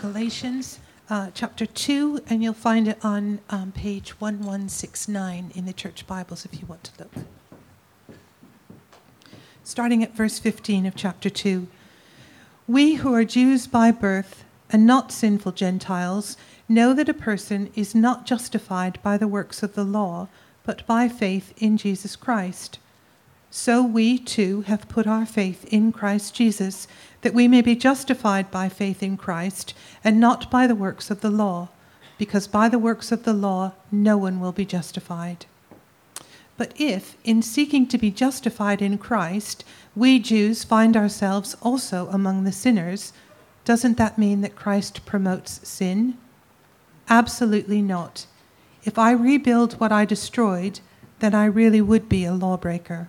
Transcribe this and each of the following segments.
Galatians uh, chapter 2, and you'll find it on um, page 1169 in the church Bibles if you want to look. Starting at verse 15 of chapter 2. We who are Jews by birth and not sinful Gentiles know that a person is not justified by the works of the law, but by faith in Jesus Christ. So we too have put our faith in Christ Jesus, that we may be justified by faith in Christ, and not by the works of the law, because by the works of the law no one will be justified. But if, in seeking to be justified in Christ, we Jews find ourselves also among the sinners, doesn't that mean that Christ promotes sin? Absolutely not. If I rebuild what I destroyed, then I really would be a lawbreaker.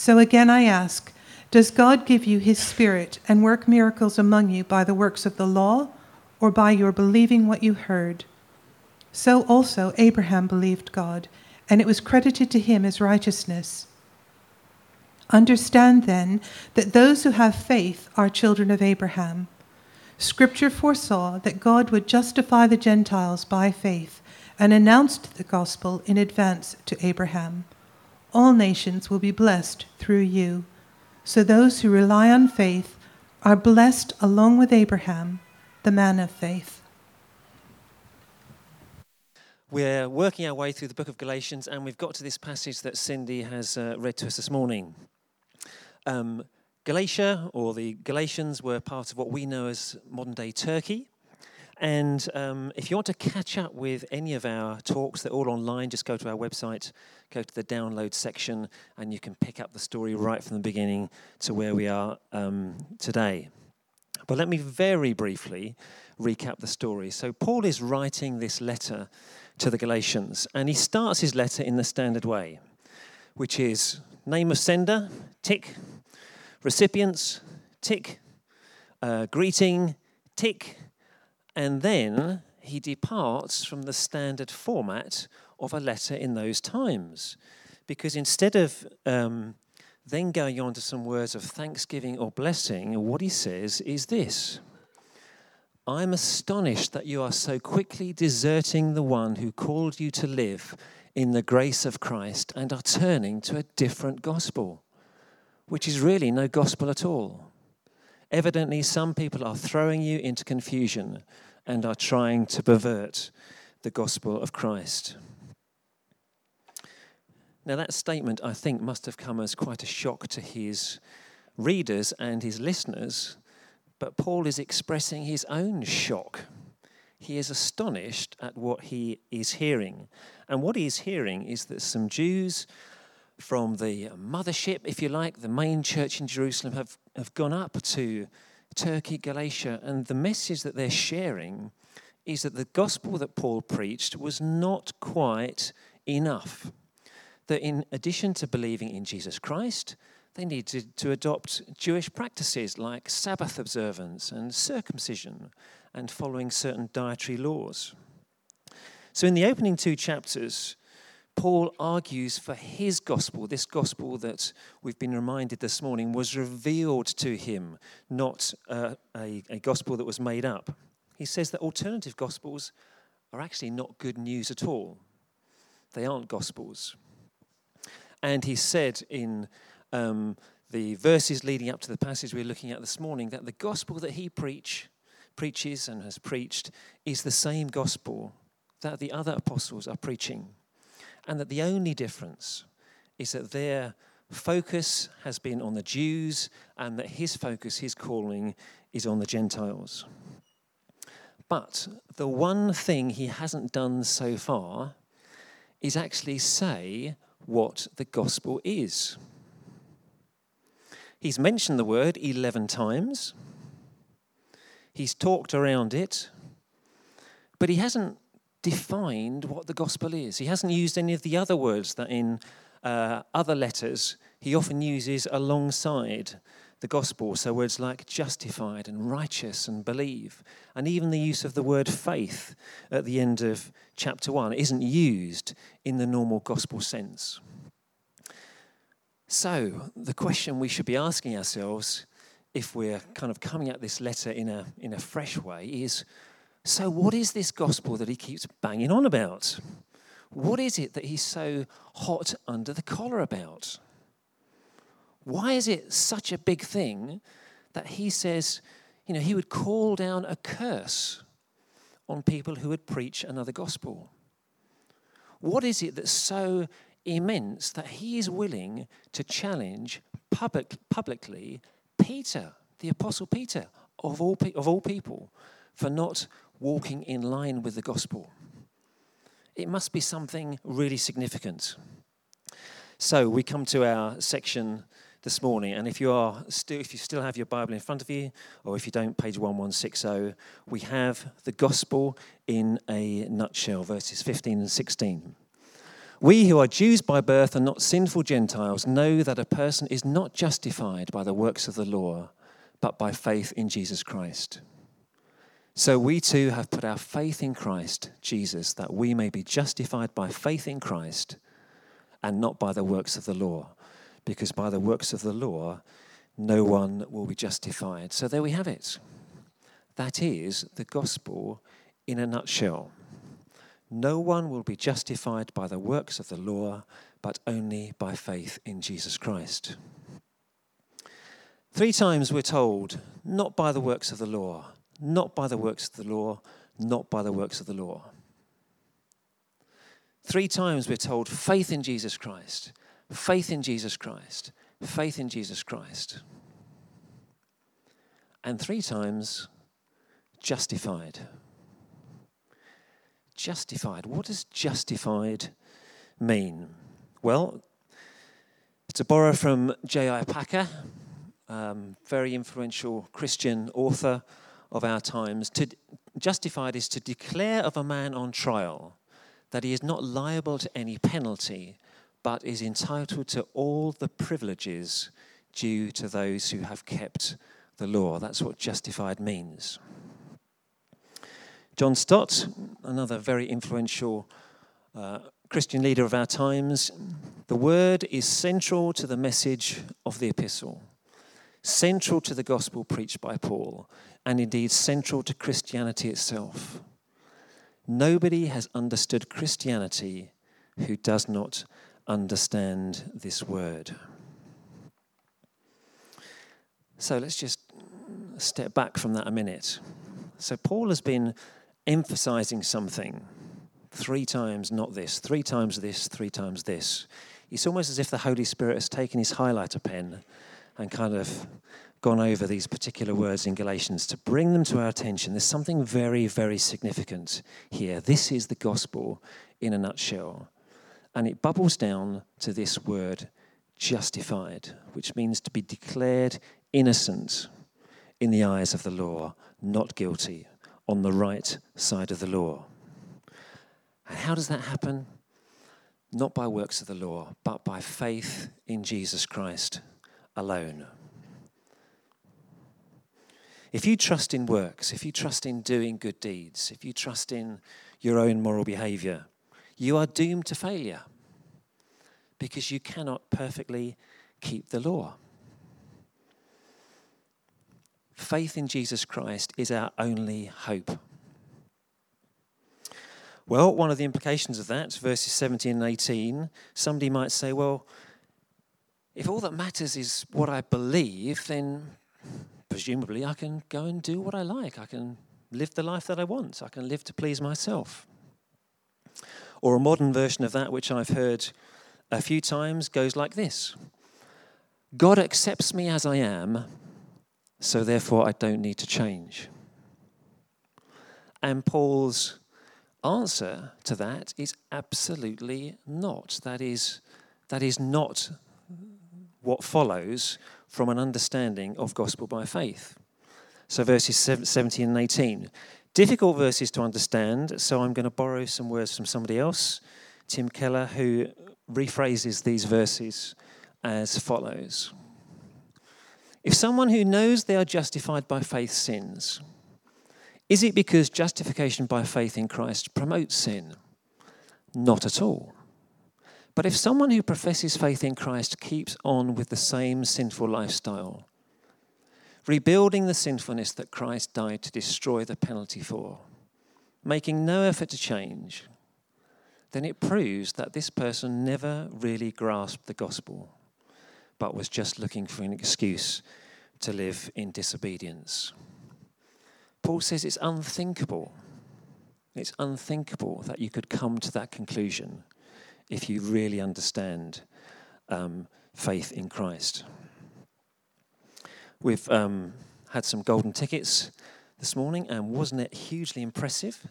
So again I ask Does God give you his Spirit and work miracles among you by the works of the law or by your believing what you heard? So also Abraham believed God, and it was credited to him as righteousness. Understand then that those who have faith are children of Abraham. Scripture foresaw that God would justify the Gentiles by faith and announced the gospel in advance to Abraham all nations will be blessed through you. So those who rely on faith are blessed along with Abraham, the man of faith. We're working our way through the book of Galatians, and we've got to this passage that Cindy has uh, read to us this morning. Um, Galatia, or the Galatians, were part of what we know as modern day Turkey. And um, if you want to catch up with any of our talks, they're all online. Just go to our website, go to the download section, and you can pick up the story right from the beginning to where we are um, today. But let me very briefly recap the story. So, Paul is writing this letter to the Galatians, and he starts his letter in the standard way, which is name of sender, tick, recipients, tick, uh, greeting, tick and then he departs from the standard format of a letter in those times. Because instead of um, then going on to some words of thanksgiving or blessing, what he says is this I'm astonished that you are so quickly deserting the one who called you to live in the grace of Christ and are turning to a different gospel, which is really no gospel at all. Evidently, some people are throwing you into confusion and are trying to pervert the gospel of Christ. Now, that statement, I think, must have come as quite a shock to his readers and his listeners, but Paul is expressing his own shock. He is astonished at what he is hearing. And what he is hearing is that some Jews from the mothership, if you like, the main church in Jerusalem, have, have gone up to Turkey, Galatia, and the message that they're sharing is that the gospel that Paul preached was not quite enough. That in addition to believing in Jesus Christ, they needed to adopt Jewish practices like Sabbath observance and circumcision and following certain dietary laws. So, in the opening two chapters, Paul argues for his gospel, this gospel that we've been reminded this morning was revealed to him, not a, a gospel that was made up. He says that alternative gospels are actually not good news at all, they aren't gospels. And he said in um, the verses leading up to the passage we're looking at this morning that the gospel that he preach, preaches and has preached is the same gospel that the other apostles are preaching. And that the only difference is that their focus has been on the Jews and that his focus, his calling, is on the Gentiles. But the one thing he hasn't done so far is actually say what the gospel is. He's mentioned the word 11 times, he's talked around it, but he hasn't defined what the gospel is. He hasn't used any of the other words that in uh, other letters he often uses alongside the gospel. So words like justified and righteous and believe, and even the use of the word faith at the end of chapter 1 isn't used in the normal gospel sense. So, the question we should be asking ourselves if we're kind of coming at this letter in a, in a fresh way is so, what is this gospel that he keeps banging on about? What is it that he's so hot under the collar about? Why is it such a big thing that he says, you know, he would call down a curse on people who would preach another gospel? What is it that's so immense that he is willing to challenge public, publicly Peter, the Apostle Peter, of all, of all people, for not walking in line with the gospel. It must be something really significant. So we come to our section this morning, and if you are still, if you still have your Bible in front of you, or if you don't, page one one six zero, we have the gospel in a nutshell, verses fifteen and sixteen. We who are Jews by birth and not sinful Gentiles know that a person is not justified by the works of the law, but by faith in Jesus Christ. So we too have put our faith in Christ Jesus, that we may be justified by faith in Christ and not by the works of the law, because by the works of the law, no one will be justified. So there we have it. That is the gospel in a nutshell. No one will be justified by the works of the law, but only by faith in Jesus Christ. Three times we're told, not by the works of the law, not by the works of the law, not by the works of the law. Three times we're told faith in Jesus Christ, faith in Jesus Christ, faith in Jesus Christ. And three times justified. Justified. What does justified mean? Well, to borrow from J.I. Packer, um, very influential Christian author of our times. To justified is to declare of a man on trial that he is not liable to any penalty, but is entitled to all the privileges due to those who have kept the law. That's what justified means. John Stott, another very influential uh, Christian leader of our times, the word is central to the message of the epistle, central to the gospel preached by Paul and indeed central to Christianity itself. Nobody has understood Christianity who does not understand this word. So let's just step back from that a minute. So, Paul has been emphasizing something three times, not this, three times this, three times this. It's almost as if the Holy Spirit has taken his highlighter pen and kind of gone over these particular words in Galatians to bring them to our attention. There's something very, very significant here. This is the gospel in a nutshell. And it bubbles down to this word, justified, which means to be declared innocent in the eyes of the law, not guilty, on the right side of the law. And how does that happen? Not by works of the law, but by faith in Jesus Christ alone. If you trust in works, if you trust in doing good deeds, if you trust in your own moral behavior, you are doomed to failure because you cannot perfectly keep the law. Faith in Jesus Christ is our only hope. Well, one of the implications of that, verses 17 and 18, somebody might say, well, if all that matters is what I believe, then presumably I can go and do what I like. I can live the life that I want. I can live to please myself. Or a modern version of that, which I've heard a few times, goes like this God accepts me as I am, so therefore I don't need to change. And Paul's answer to that is absolutely not. That is, that is not what follows from an understanding of gospel by faith. So, verses 17 and 18. Difficult verses to understand, so I'm going to borrow some words from somebody else, Tim Keller, who rephrases these verses as follows If someone who knows they are justified by faith sins, is it because justification by faith in Christ promotes sin? Not at all. But if someone who professes faith in Christ keeps on with the same sinful lifestyle, rebuilding the sinfulness that Christ died to destroy the penalty for, making no effort to change, then it proves that this person never really grasped the gospel, but was just looking for an excuse to live in disobedience. Paul says it's unthinkable. It's unthinkable that you could come to that conclusion if you really understand um, faith in Christ. We've um, had some golden tickets this morning, and wasn't it hugely impressive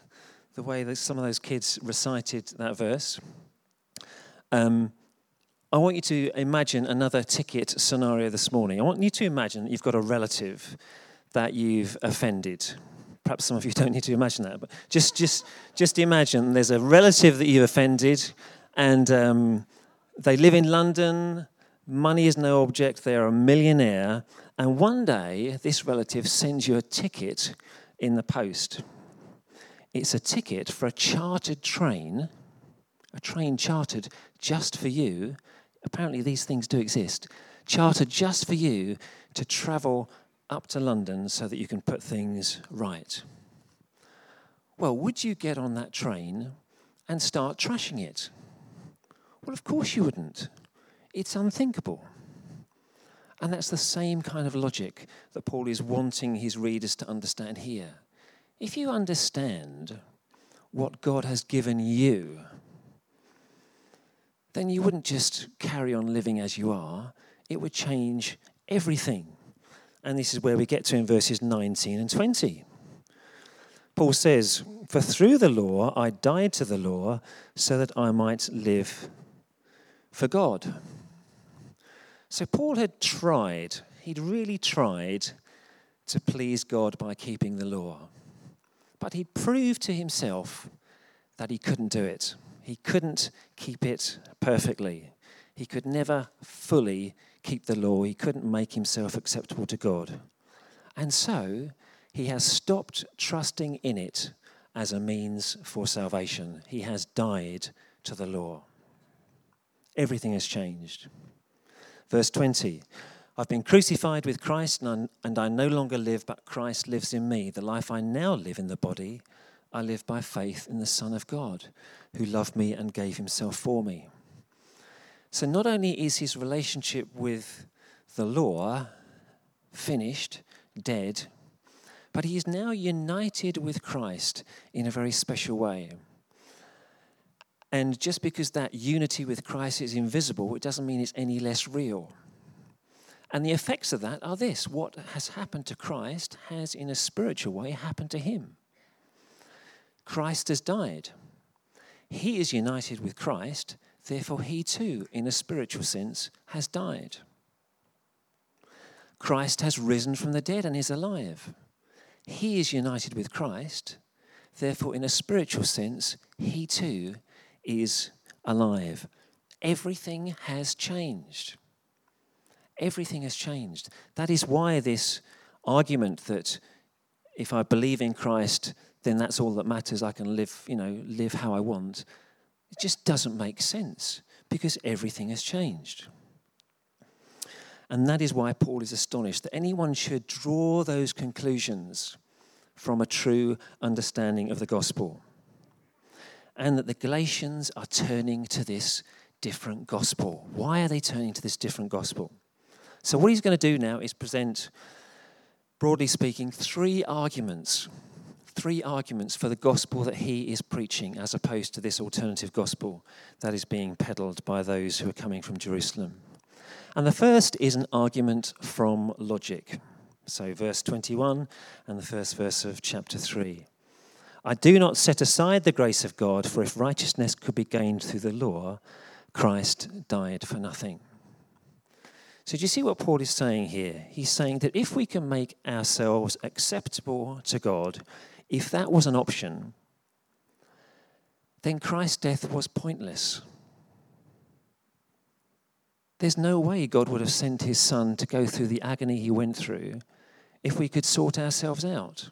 the way that some of those kids recited that verse? Um, I want you to imagine another ticket scenario this morning. I want you to imagine you've got a relative that you've offended. Perhaps some of you don't need to imagine that, but just, just, just imagine there's a relative that you've offended, and um, they live in London. Money is no object. They are a millionaire, and one day this relative sends you a ticket in the post. It's a ticket for a chartered train, a train chartered just for you. Apparently, these things do exist. Chartered just for you to travel up to London so that you can put things right. Well, would you get on that train and start trashing it? Well, of course you wouldn't. It's unthinkable. And that's the same kind of logic that Paul is wanting his readers to understand here. If you understand what God has given you, then you wouldn't just carry on living as you are, it would change everything. And this is where we get to in verses 19 and 20. Paul says, For through the law I died to the law so that I might live for God. So Paul had tried, he'd really tried to please God by keeping the law. But he'd proved to himself that he couldn't do it. He couldn't keep it perfectly. He could never fully keep the law. He couldn't make himself acceptable to God. And so he has stopped trusting in it as a means for salvation. He has died to the law. Everything has changed. Verse 20 I've been crucified with Christ, and I no longer live, but Christ lives in me. The life I now live in the body, I live by faith in the Son of God, who loved me and gave himself for me. So not only is his relationship with the law finished, dead, but he is now united with Christ in a very special way. And just because that unity with Christ is invisible, it doesn't mean it's any less real. And the effects of that are this what has happened to Christ has, in a spiritual way, happened to him. Christ has died. He is united with Christ, Therefore, he too, in a spiritual sense, has died. Christ has risen from the dead and is alive. He is united with Christ. Therefore, in a spiritual sense, he too is alive. Everything has changed. Everything has changed. That is why this argument that if I believe in Christ, then that's all that matters. I can live, you know, live how I want. It just doesn't make sense because everything has changed. And that is why Paul is astonished that anyone should draw those conclusions from a true understanding of the gospel. And that the Galatians are turning to this different gospel. Why are they turning to this different gospel? So, what he's going to do now is present, broadly speaking, three arguments three arguments for the gospel that he is preaching, as opposed to this alternative gospel that is being peddled by those who are coming from Jerusalem. And the first is an argument from logic. So, verse 21 and the first verse of chapter 3. I do not set aside the grace of God, for if righteousness could be gained through the law, Christ died for nothing. So, do you see what Paul is saying here? He's saying that if we can make ourselves acceptable to God, if that was an option, then Christ's death was pointless. There's no way God would have sent his son to go through the agony he went through if we could sort ourselves out.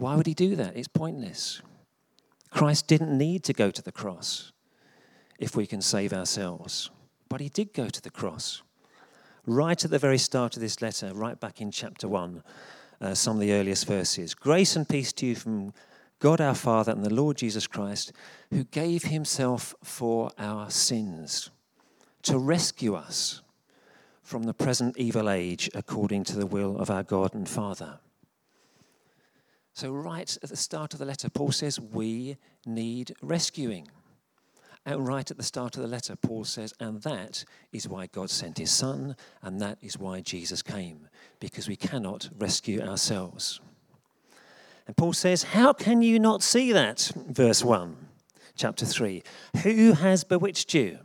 Why would he do that? It's pointless. Christ didn't need to go to the cross if we can save ourselves, but he did go to the cross. Right at the very start of this letter, right back in chapter 1, uh, some of the earliest verses Grace and peace to you from God our Father and the Lord Jesus Christ, who gave himself for our sins to rescue us from the present evil age according to the will of our God and Father. So, right at the start of the letter, Paul says, We need rescuing. And right at the start of the letter, Paul says, And that is why God sent his Son, and that is why Jesus came, because we cannot rescue ourselves. And Paul says, How can you not see that? Verse 1, chapter 3. Who has bewitched you?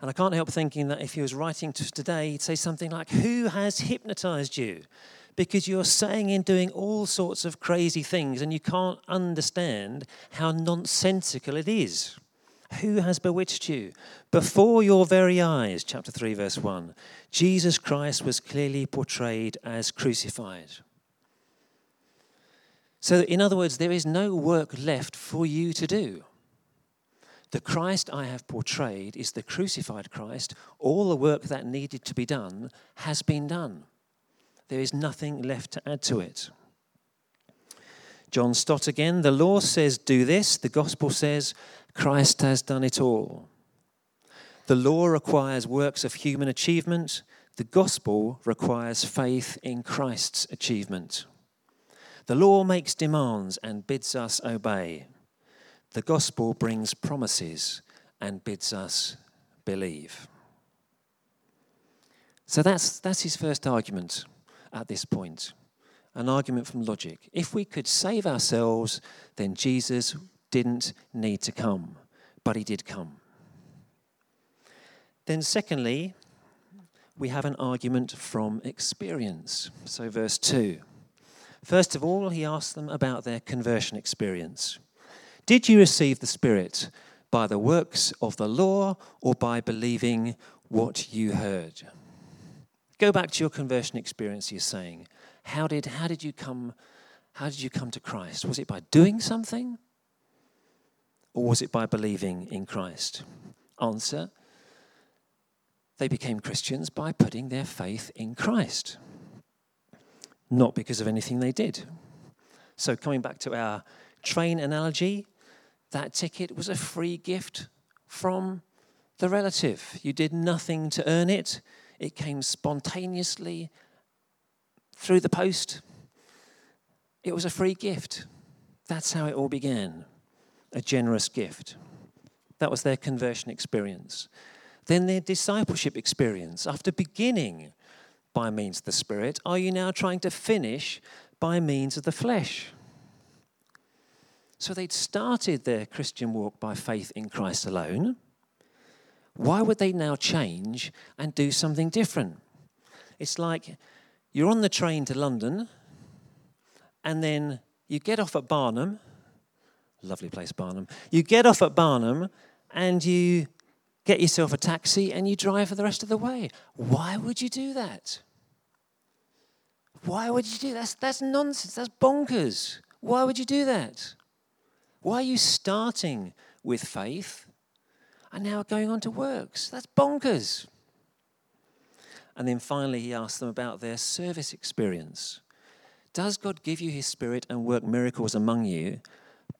And I can't help thinking that if he was writing to today, he'd say something like, Who has hypnotized you? Because you're saying and doing all sorts of crazy things and you can't understand how nonsensical it is. Who has bewitched you? Before your very eyes, chapter 3, verse 1, Jesus Christ was clearly portrayed as crucified. So, in other words, there is no work left for you to do. The Christ I have portrayed is the crucified Christ. All the work that needed to be done has been done. There is nothing left to add to it. John Stott again the law says, do this. The gospel says, Christ has done it all. The law requires works of human achievement. The gospel requires faith in Christ's achievement. The law makes demands and bids us obey. The gospel brings promises and bids us believe. So that's, that's his first argument at this point an argument from logic. If we could save ourselves, then Jesus didn't need to come, but he did come. Then, secondly, we have an argument from experience. So, verse 2. First of all, he asks them about their conversion experience. Did you receive the Spirit by the works of the law or by believing what you heard? Go back to your conversion experience, you're saying. How did, how did you come how did you come to Christ? Was it by doing something? Or was it by believing in Christ? Answer They became Christians by putting their faith in Christ, not because of anything they did. So, coming back to our train analogy, that ticket was a free gift from the relative. You did nothing to earn it, it came spontaneously through the post. It was a free gift. That's how it all began a generous gift. That was their conversion experience. Then their discipleship experience. After beginning by means of the Spirit, are you now trying to finish by means of the flesh? So they'd started their Christian walk by faith in Christ alone. Why would they now change and do something different? It's like you're on the train to London and then you get off at Barnham. Lovely place, Barnham. You get off at Barnham and you get yourself a taxi and you drive for the rest of the way. Why would you do that? Why would you do that? That's, that's nonsense. That's bonkers. Why would you do that? Why are you starting with faith and now going on to works? That's bonkers. And then finally, he asked them about their service experience. Does God give you his spirit and work miracles among you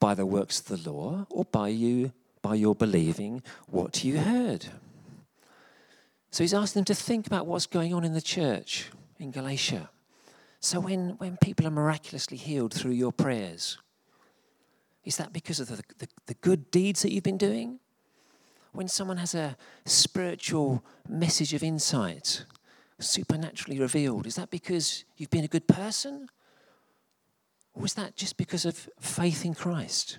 by the works of the law or by you by your believing what you heard? So he's asking them to think about what's going on in the church in Galatia. So when, when people are miraculously healed through your prayers, is that because of the, the, the good deeds that you've been doing? When someone has a spiritual message of insight, supernaturally revealed, is that because you've been a good person? Or is that just because of faith in Christ?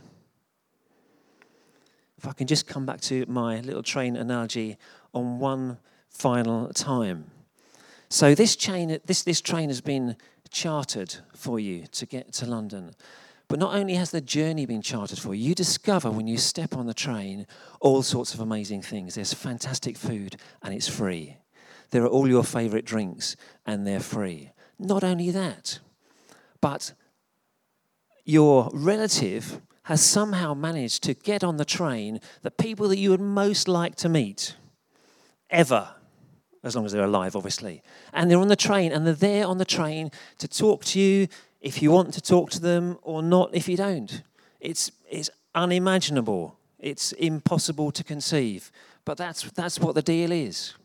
If I can just come back to my little train analogy on one final time. So this chain, this, this train has been chartered for you to get to London. But not only has the journey been charted for you, you discover when you step on the train all sorts of amazing things. There's fantastic food and it's free. There are all your favorite drinks and they're free. Not only that, but your relative has somehow managed to get on the train the people that you would most like to meet ever as long as they're alive, obviously. And they're on the train, and they're there on the train to talk to you if you want to talk to them or not if you don't. It's, it's unimaginable, it's impossible to conceive. But that's, that's what the deal is.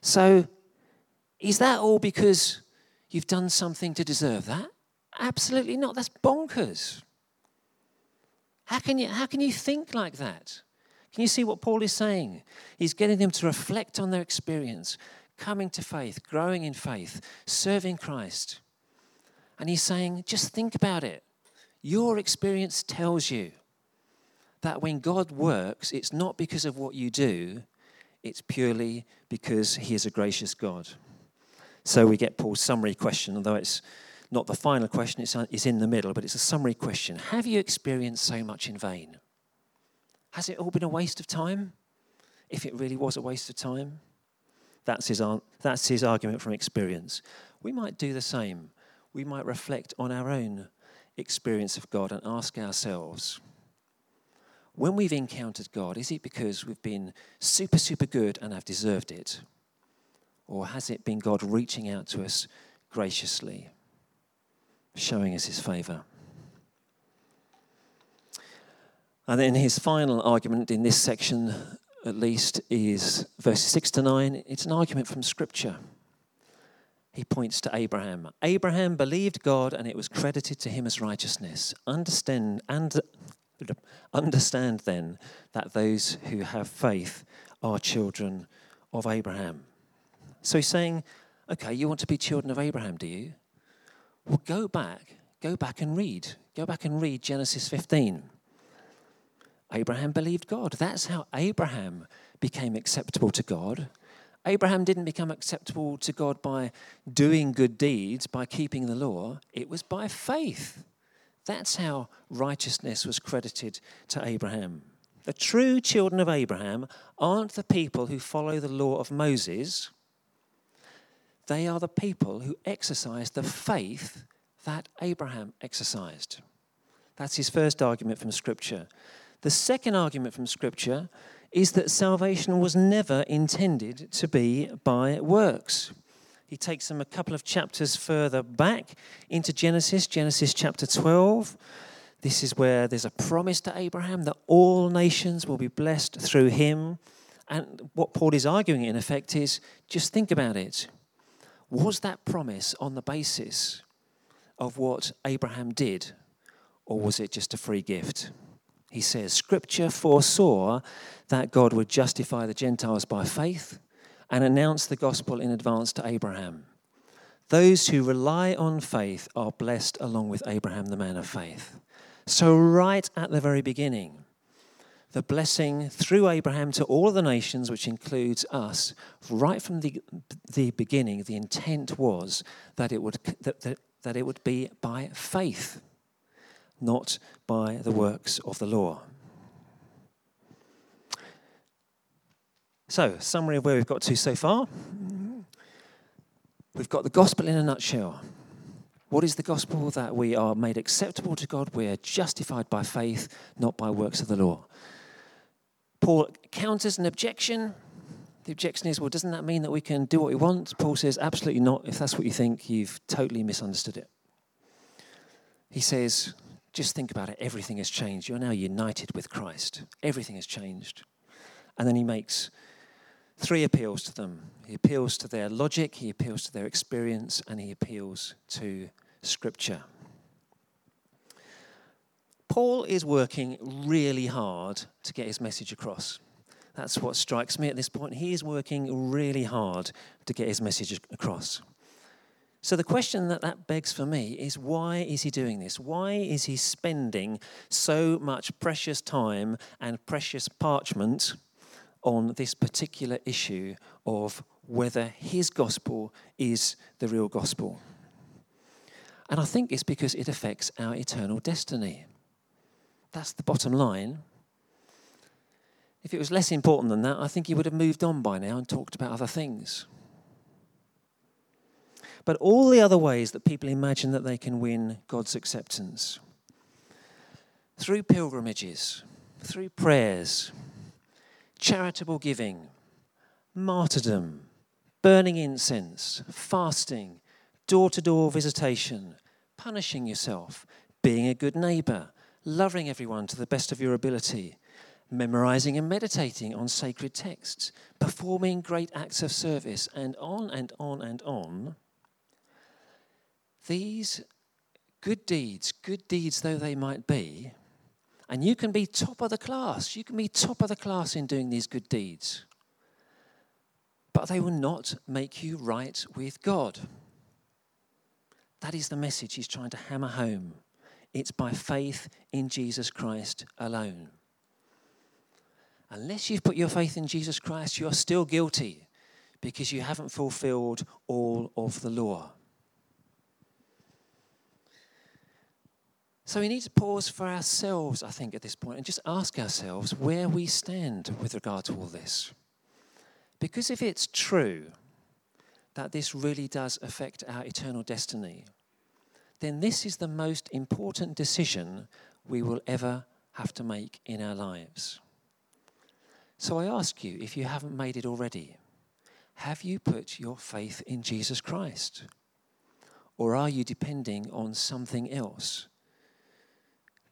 So, is that all because you've done something to deserve that? Absolutely not. That's bonkers. How can you, how can you think like that? Can you see what Paul is saying? He's getting them to reflect on their experience, coming to faith, growing in faith, serving Christ. And he's saying, just think about it. Your experience tells you that when God works, it's not because of what you do, it's purely because he is a gracious God. So we get Paul's summary question, although it's not the final question, it's, uh, it's in the middle, but it's a summary question. Have you experienced so much in vain? Has it all been a waste of time? If it really was a waste of time? That's his, that's his argument from experience. We might do the same. We might reflect on our own experience of God and ask ourselves when we've encountered God, is it because we've been super, super good and have deserved it? Or has it been God reaching out to us graciously, showing us his favor? And then his final argument in this section, at least, is verses 6 to 9. It's an argument from Scripture. He points to Abraham. Abraham believed God and it was credited to him as righteousness. Understand, and, understand then that those who have faith are children of Abraham. So he's saying, okay, you want to be children of Abraham, do you? Well, go back, go back and read. Go back and read Genesis 15. Abraham believed God. That's how Abraham became acceptable to God. Abraham didn't become acceptable to God by doing good deeds, by keeping the law. It was by faith. That's how righteousness was credited to Abraham. The true children of Abraham aren't the people who follow the law of Moses, they are the people who exercise the faith that Abraham exercised. That's his first argument from Scripture. The second argument from Scripture is that salvation was never intended to be by works. He takes them a couple of chapters further back into Genesis, Genesis chapter 12. This is where there's a promise to Abraham that all nations will be blessed through him. And what Paul is arguing, in effect, is just think about it. Was that promise on the basis of what Abraham did, or was it just a free gift? He says, Scripture foresaw that God would justify the Gentiles by faith and announce the gospel in advance to Abraham. Those who rely on faith are blessed along with Abraham, the man of faith. So, right at the very beginning, the blessing through Abraham to all the nations, which includes us, right from the, the beginning, the intent was that it would, that, that, that it would be by faith not by the works of the law. So, summary of where we've got to so far. We've got the gospel in a nutshell. What is the gospel? That we are made acceptable to God, we are justified by faith, not by works of the law. Paul counters an objection. The objection is, well, doesn't that mean that we can do what we want? Paul says, absolutely not. If that's what you think, you've totally misunderstood it. He says, just think about it. Everything has changed. You're now united with Christ. Everything has changed. And then he makes three appeals to them he appeals to their logic, he appeals to their experience, and he appeals to Scripture. Paul is working really hard to get his message across. That's what strikes me at this point. He is working really hard to get his message across. So the question that that begs for me is why is he doing this? Why is he spending so much precious time and precious parchment on this particular issue of whether his gospel is the real gospel? And I think it's because it affects our eternal destiny. That's the bottom line. If it was less important than that, I think he would have moved on by now and talked about other things. But all the other ways that people imagine that they can win God's acceptance through pilgrimages, through prayers, charitable giving, martyrdom, burning incense, fasting, door to door visitation, punishing yourself, being a good neighbor, loving everyone to the best of your ability, memorizing and meditating on sacred texts, performing great acts of service, and on and on and on. These good deeds, good deeds though they might be, and you can be top of the class, you can be top of the class in doing these good deeds, but they will not make you right with God. That is the message he's trying to hammer home. It's by faith in Jesus Christ alone. Unless you've put your faith in Jesus Christ, you're still guilty because you haven't fulfilled all of the law. So we need to pause for ourselves, I think, at this point and just ask ourselves where we stand with regard to all this. Because if it's true that this really does affect our eternal destiny, then this is the most important decision we will ever have to make in our lives. So I ask you, if you haven't made it already, have you put your faith in Jesus Christ? Or are you depending on something else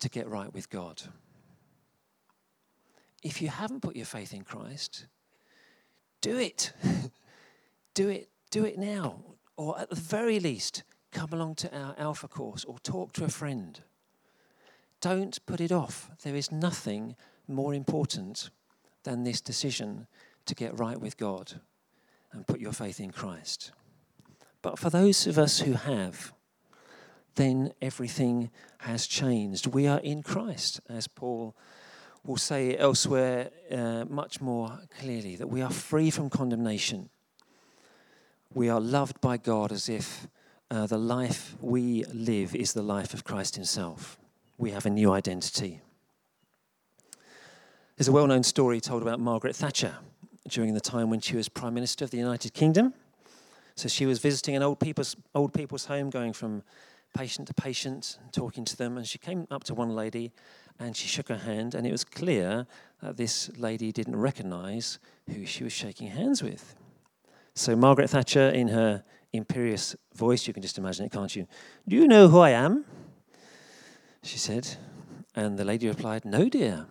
to get right with God? If you haven't put your faith in Christ, do it. do it. Do it now. Or at the very least, come along to our Alpha course or talk to a friend. Don't put it off. There is nothing more important than this decision to get right with God and put your faith in Christ. But for those of us who have, then everything has changed. We are in Christ, as Paul will say elsewhere uh, much more clearly, that we are free from condemnation. We are loved by God as if uh, the life we live is the life of Christ Himself. We have a new identity. There's a well known story told about Margaret Thatcher during the time when she was Prime Minister of the United Kingdom. So she was visiting an old people's, old people's home, going from patient to patient, talking to them, and she came up to one lady and she shook her hand, and it was clear that this lady didn't recognize who she was shaking hands with. So Margaret Thatcher, in her imperious voice. You can just imagine it, can't you? Do you know who I am? She said. And the lady replied, No, dear.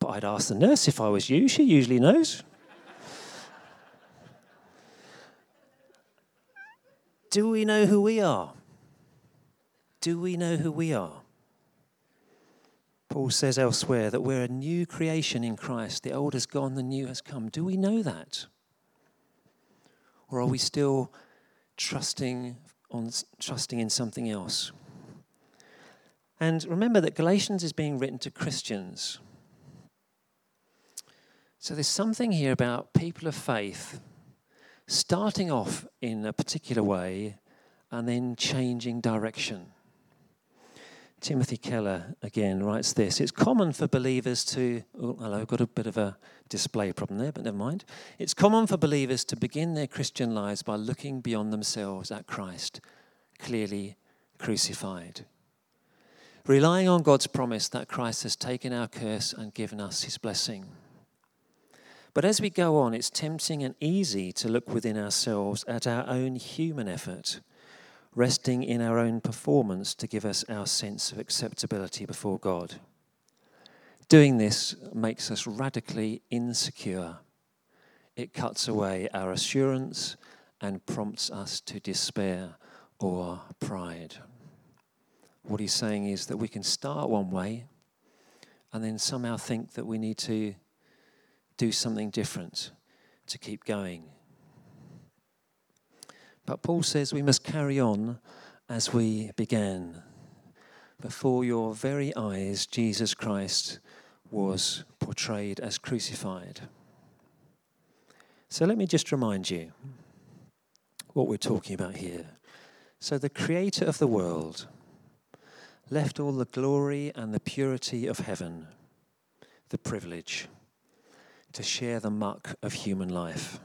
But I'd ask the nurse if I was you. She usually knows. Do we know who we are? Do we know who we are? Paul says elsewhere that we're a new creation in Christ. The old has gone, the new has come. Do we know that? Or are we still trusting, on, trusting in something else. And remember that Galatians is being written to Christians. So there's something here about people of faith starting off in a particular way and then changing direction. Timothy Keller again writes this It's common for believers to. Oh, hello, got a bit of a display problem there, but never mind. It's common for believers to begin their Christian lives by looking beyond themselves at Christ, clearly crucified. Relying on God's promise that Christ has taken our curse and given us his blessing. But as we go on, it's tempting and easy to look within ourselves at our own human effort resting in our own performance to give us our sense of acceptability before God. Doing this makes us radically insecure. it cuts away our assurance and prompts us to despair or pride. What he's saying is that we can start one way and then somehow think that we need to do something different to keep going. But Paul says we must carry on as we began. Before your very eyes, Jesus Christ was portrayed as crucified. So let me just remind you what we're talking about here. So, the creator of the world left all the glory and the purity of heaven, the privilege to share the muck of human life.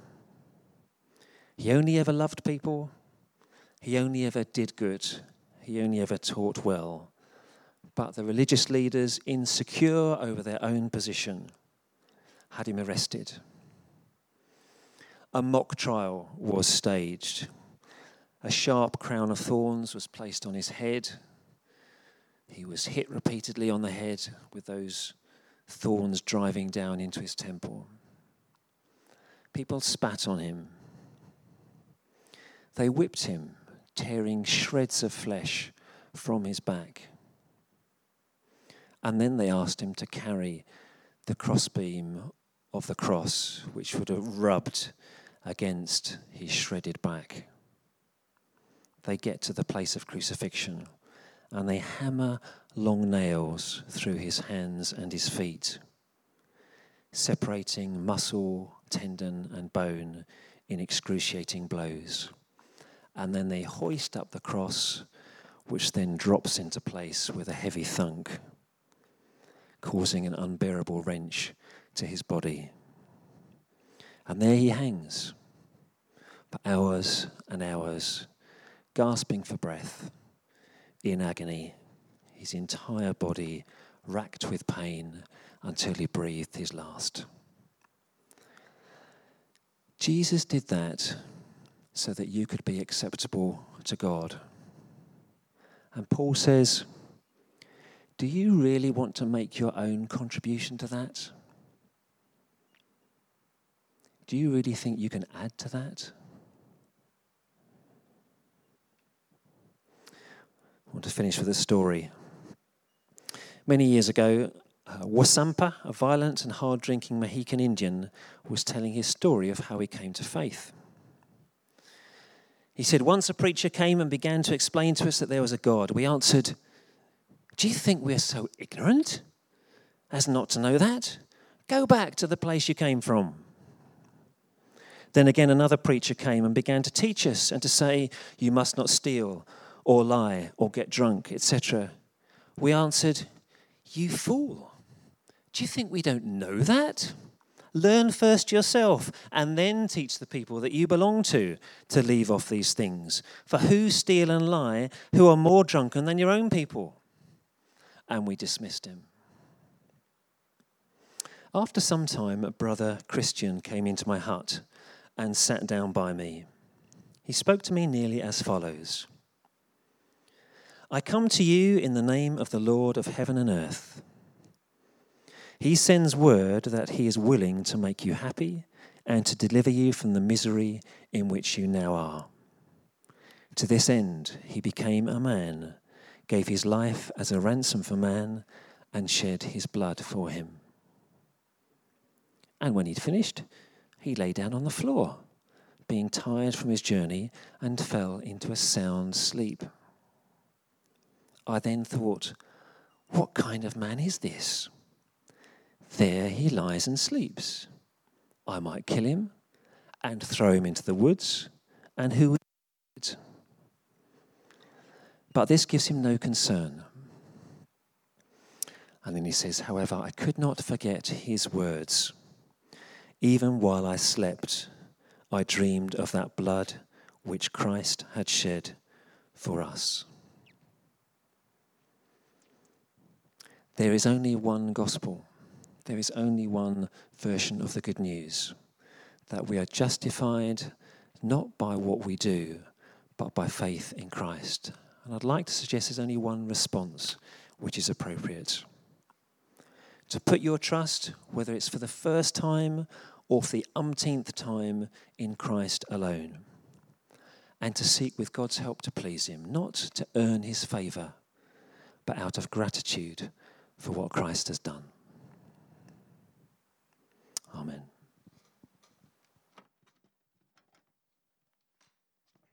He only ever loved people, he only ever did good, he only ever taught well. But the religious leaders, insecure over their own position, had him arrested. A mock trial was staged. A sharp crown of thorns was placed on his head. He was hit repeatedly on the head with those thorns driving down into his temple. People spat on him. They whipped him, tearing shreds of flesh from his back. And then they asked him to carry the crossbeam of the cross, which would have rubbed against his shredded back. They get to the place of crucifixion and they hammer long nails through his hands and his feet, separating muscle, tendon, and bone in excruciating blows. And then they hoist up the cross, which then drops into place with a heavy thunk, causing an unbearable wrench to his body. And there he hangs for hours and hours, gasping for breath, in agony, his entire body racked with pain until he breathed his last. Jesus did that so that you could be acceptable to God. And Paul says, Do you really want to make your own contribution to that? Do you really think you can add to that? I want to finish with a story. Many years ago, uh, Wasampa, a violent and hard drinking Mohican Indian, was telling his story of how he came to faith. He said, Once a preacher came and began to explain to us that there was a God. We answered, Do you think we're so ignorant as not to know that? Go back to the place you came from. Then again, another preacher came and began to teach us and to say, You must not steal or lie or get drunk, etc. We answered, You fool. Do you think we don't know that? Learn first yourself and then teach the people that you belong to to leave off these things. For who steal and lie who are more drunken than your own people? And we dismissed him. After some time, a brother Christian came into my hut and sat down by me. He spoke to me nearly as follows I come to you in the name of the Lord of heaven and earth. He sends word that he is willing to make you happy and to deliver you from the misery in which you now are. To this end, he became a man, gave his life as a ransom for man, and shed his blood for him. And when he'd finished, he lay down on the floor, being tired from his journey, and fell into a sound sleep. I then thought, what kind of man is this? There he lies and sleeps. I might kill him and throw him into the woods, and who would? But this gives him no concern. And then he says, However, I could not forget his words. Even while I slept, I dreamed of that blood which Christ had shed for us. There is only one gospel. There is only one version of the good news that we are justified not by what we do, but by faith in Christ. And I'd like to suggest there's only one response which is appropriate. To put your trust, whether it's for the first time or for the umpteenth time in Christ alone, and to seek with God's help to please Him, not to earn His favour, but out of gratitude for what Christ has done. Amen.